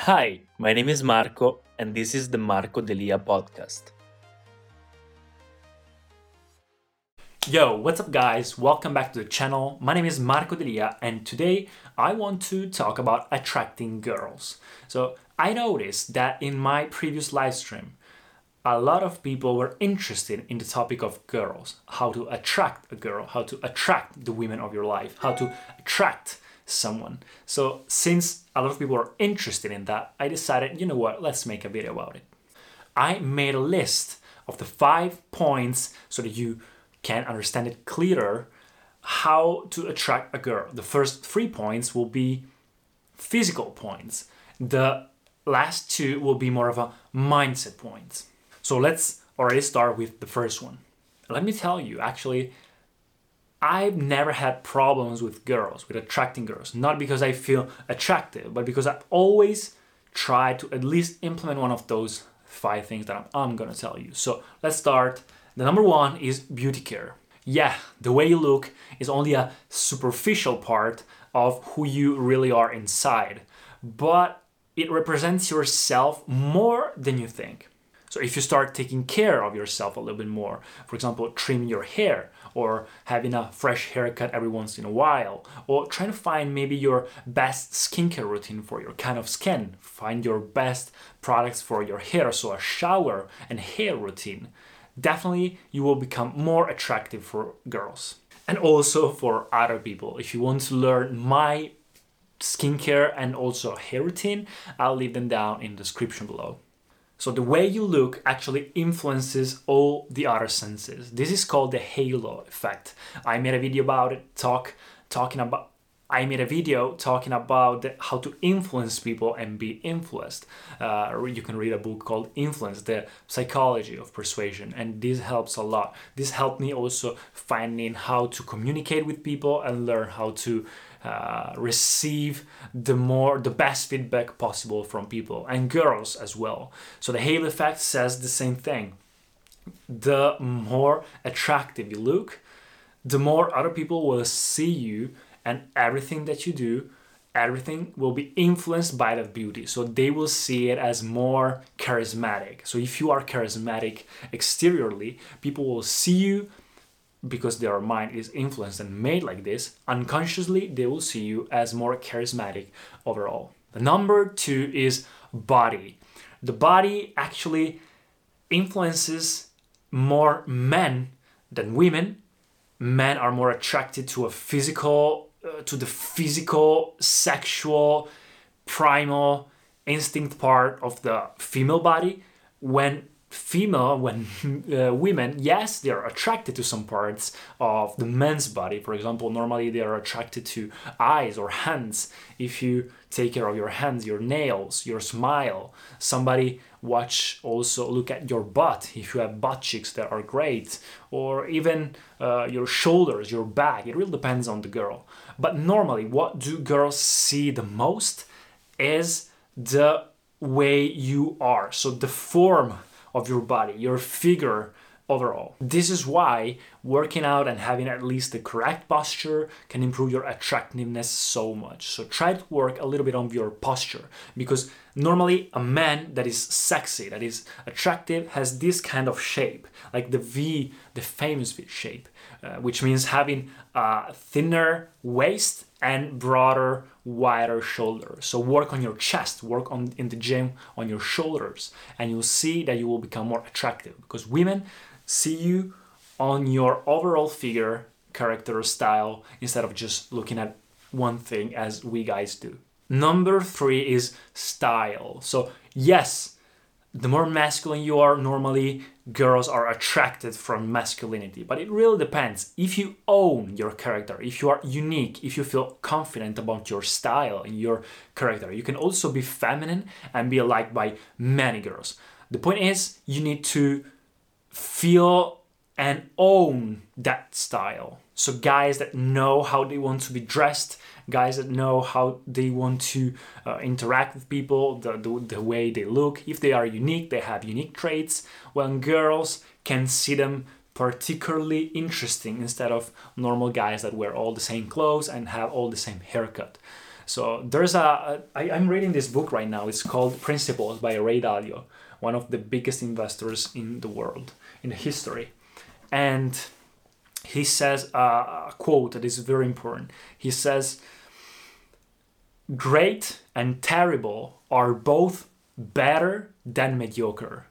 Hi, my name is Marco, and this is the Marco Delia podcast. Yo, what's up, guys? Welcome back to the channel. My name is Marco Delia, and today I want to talk about attracting girls. So, I noticed that in my previous live stream, a lot of people were interested in the topic of girls how to attract a girl, how to attract the women of your life, how to attract someone. So, since a lot of people are interested in that, I decided, you know what, let's make a video about it. I made a list of the five points so that you can understand it clearer how to attract a girl. The first three points will be physical points, the last two will be more of a mindset points. So, let's already start with the first one. Let me tell you, actually, I've never had problems with girls, with attracting girls. Not because I feel attractive, but because I've always tried to at least implement one of those five things that I'm, I'm gonna tell you. So let's start. The number one is beauty care. Yeah, the way you look is only a superficial part of who you really are inside, but it represents yourself more than you think. So if you start taking care of yourself a little bit more, for example, trimming your hair or having a fresh haircut every once in a while, or trying to find maybe your best skincare routine for your kind of skin, find your best products for your hair, so a shower and hair routine, definitely you will become more attractive for girls. And also for other people. If you want to learn my skincare and also hair routine, I'll leave them down in the description below. So the way you look actually influences all the other senses. This is called the halo effect. I made a video about it, talk talking about I made a video talking about the, how to influence people and be influenced. Uh, you can read a book called Influence, the psychology of persuasion, and this helps a lot. This helped me also finding how to communicate with people and learn how to uh, receive the more the best feedback possible from people and girls as well. So the halo effect says the same thing. The more attractive you look the more other people will see you and everything that you do everything will be influenced by that beauty. So they will see it as more charismatic. So if you are charismatic exteriorly people will see you because their mind is influenced and made like this, unconsciously they will see you as more charismatic overall. The number two is body. The body actually influences more men than women. Men are more attracted to a physical, uh, to the physical, sexual, primal instinct part of the female body when female when uh, women yes they are attracted to some parts of the men's body. For example normally they are attracted to eyes or hands. If you take care of your hands your nails your smile somebody watch also look at your butt. If you have butt cheeks that are great or even uh, your shoulders your back it really depends on the girl. But normally what do girls see the most is the way you are. So the form of your body, your figure overall. This is why working out and having at least the correct posture can improve your attractiveness so much. So try to work a little bit on your posture because normally a man that is sexy, that is attractive, has this kind of shape, like the V, the famous V shape, uh, which means having a thinner waist and broader wider shoulders. So work on your chest work on in the gym on your shoulders and you'll see that you will become more attractive because women see you on your overall figure character style instead of just looking at one thing as we guys do number 3 is style so yes the more masculine you are, normally girls are attracted from masculinity. But it really depends. If you own your character, if you are unique, if you feel confident about your style and your character, you can also be feminine and be liked by many girls. The point is, you need to feel and own that style. So, guys that know how they want to be dressed, guys that know how they want to uh, interact with people, the, the, the way they look. If they are unique, they have unique traits. When girls can see them particularly interesting instead of normal guys that wear all the same clothes and have all the same haircut. So there's a, I'm reading this book right now. It's called Principles by Ray Dalio, one of the biggest investors in the world in history, and he says a quote that is very important. He says, "Great and terrible are both better than mediocre."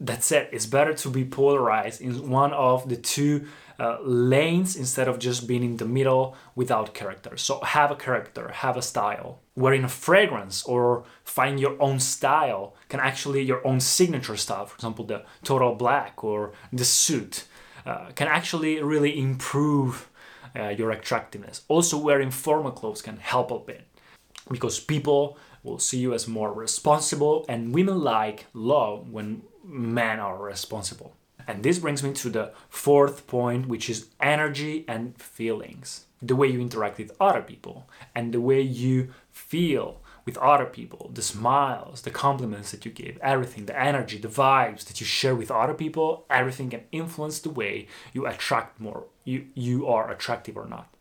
That's it. It's better to be polarized in one of the two uh, lanes instead of just being in the middle without character. So have a character, have a style. Wearing a fragrance or find your own style can actually your own signature style. For example, the total black or the suit uh, can actually really improve uh, your attractiveness. Also, wearing formal clothes can help a bit because people will see you as more responsible, and women like love when men are responsible. And this brings me to the fourth point, which is energy and feelings. The way you interact with other people and the way you feel with other people, the smiles, the compliments that you give, everything, the energy, the vibes that you share with other people, everything can influence the way you attract more, you, you are attractive or not.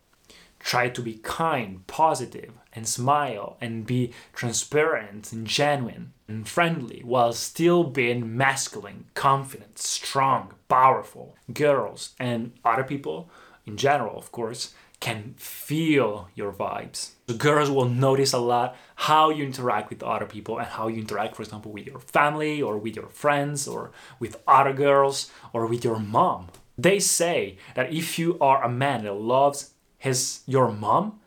Try to be kind, positive, and smile and be transparent and genuine and friendly while still being masculine, confident, strong, powerful. Girls and other people in general, of course, can feel your vibes. The girls will notice a lot how you interact with other people and how you interact, for example, with your family or with your friends or with other girls or with your mom. They say that if you are a man that loves his your mom,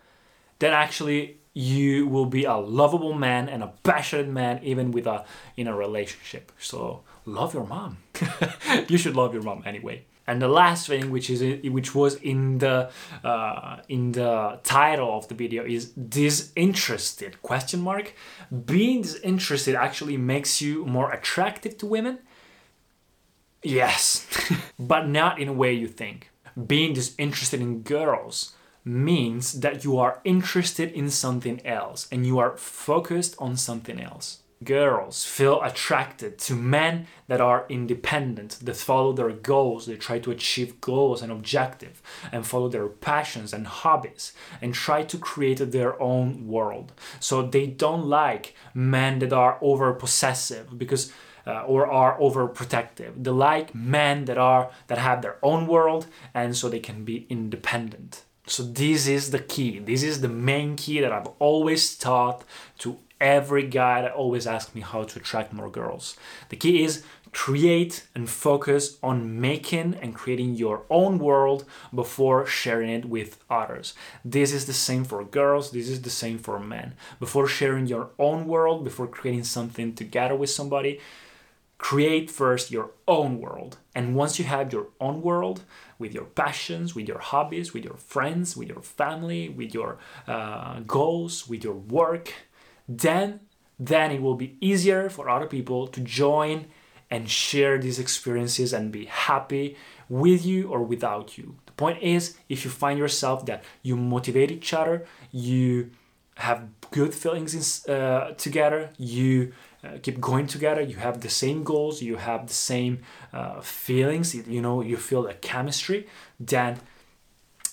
then actually you will be a lovable man and a passionate man even with a in a relationship. So love your mom. you should love your mom anyway. And the last thing, which is which was in the uh, in the title of the video, is disinterested question mark. Being disinterested actually makes you more attractive to women. Yes, but not in a way you think. Being disinterested in girls means that you are interested in something else and you are focused on something else. Girls feel attracted to men that are independent, that follow their goals, they try to achieve goals and objectives, and follow their passions and hobbies, and try to create their own world. So they don't like men that are over possessive because uh, or are overprotective. They like men that are that have their own world and so they can be independent. So this is the key. This is the main key that I've always taught to every guy that always asks me how to attract more girls. The key is create and focus on making and creating your own world before sharing it with others. This is the same for girls, this is the same for men. Before sharing your own world, before creating something together with somebody, create first your own world. And once you have your own world with your passions, with your hobbies, with your friends, with your family, with your uh, goals, with your work, then then it will be easier for other people to join and share these experiences and be happy with you or without you. The point is, if you find yourself that you motivate each other, you have good feelings in, uh, together, you uh, keep going together. You have the same goals you have the same uh, feelings you know you feel a chemistry then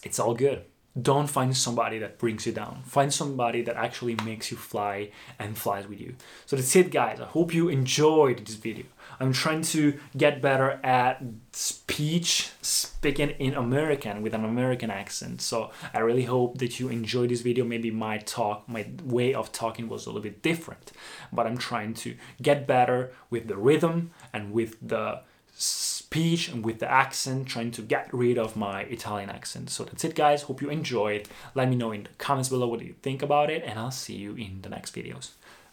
it's all good. Don't find somebody that brings you down. Find somebody that actually makes you fly and flies with you. So that's it guys. I hope you enjoyed this video i'm trying to get better at speech speaking in american with an american accent so i really hope that you enjoyed this video maybe my talk my way of talking was a little bit different but i'm trying to get better with the rhythm and with the speech and with the accent, trying to get rid of my Italian accent. So that's it, guys. Hope you enjoyed. Let me know in the comments below what you think about it, and I'll see you in the next videos.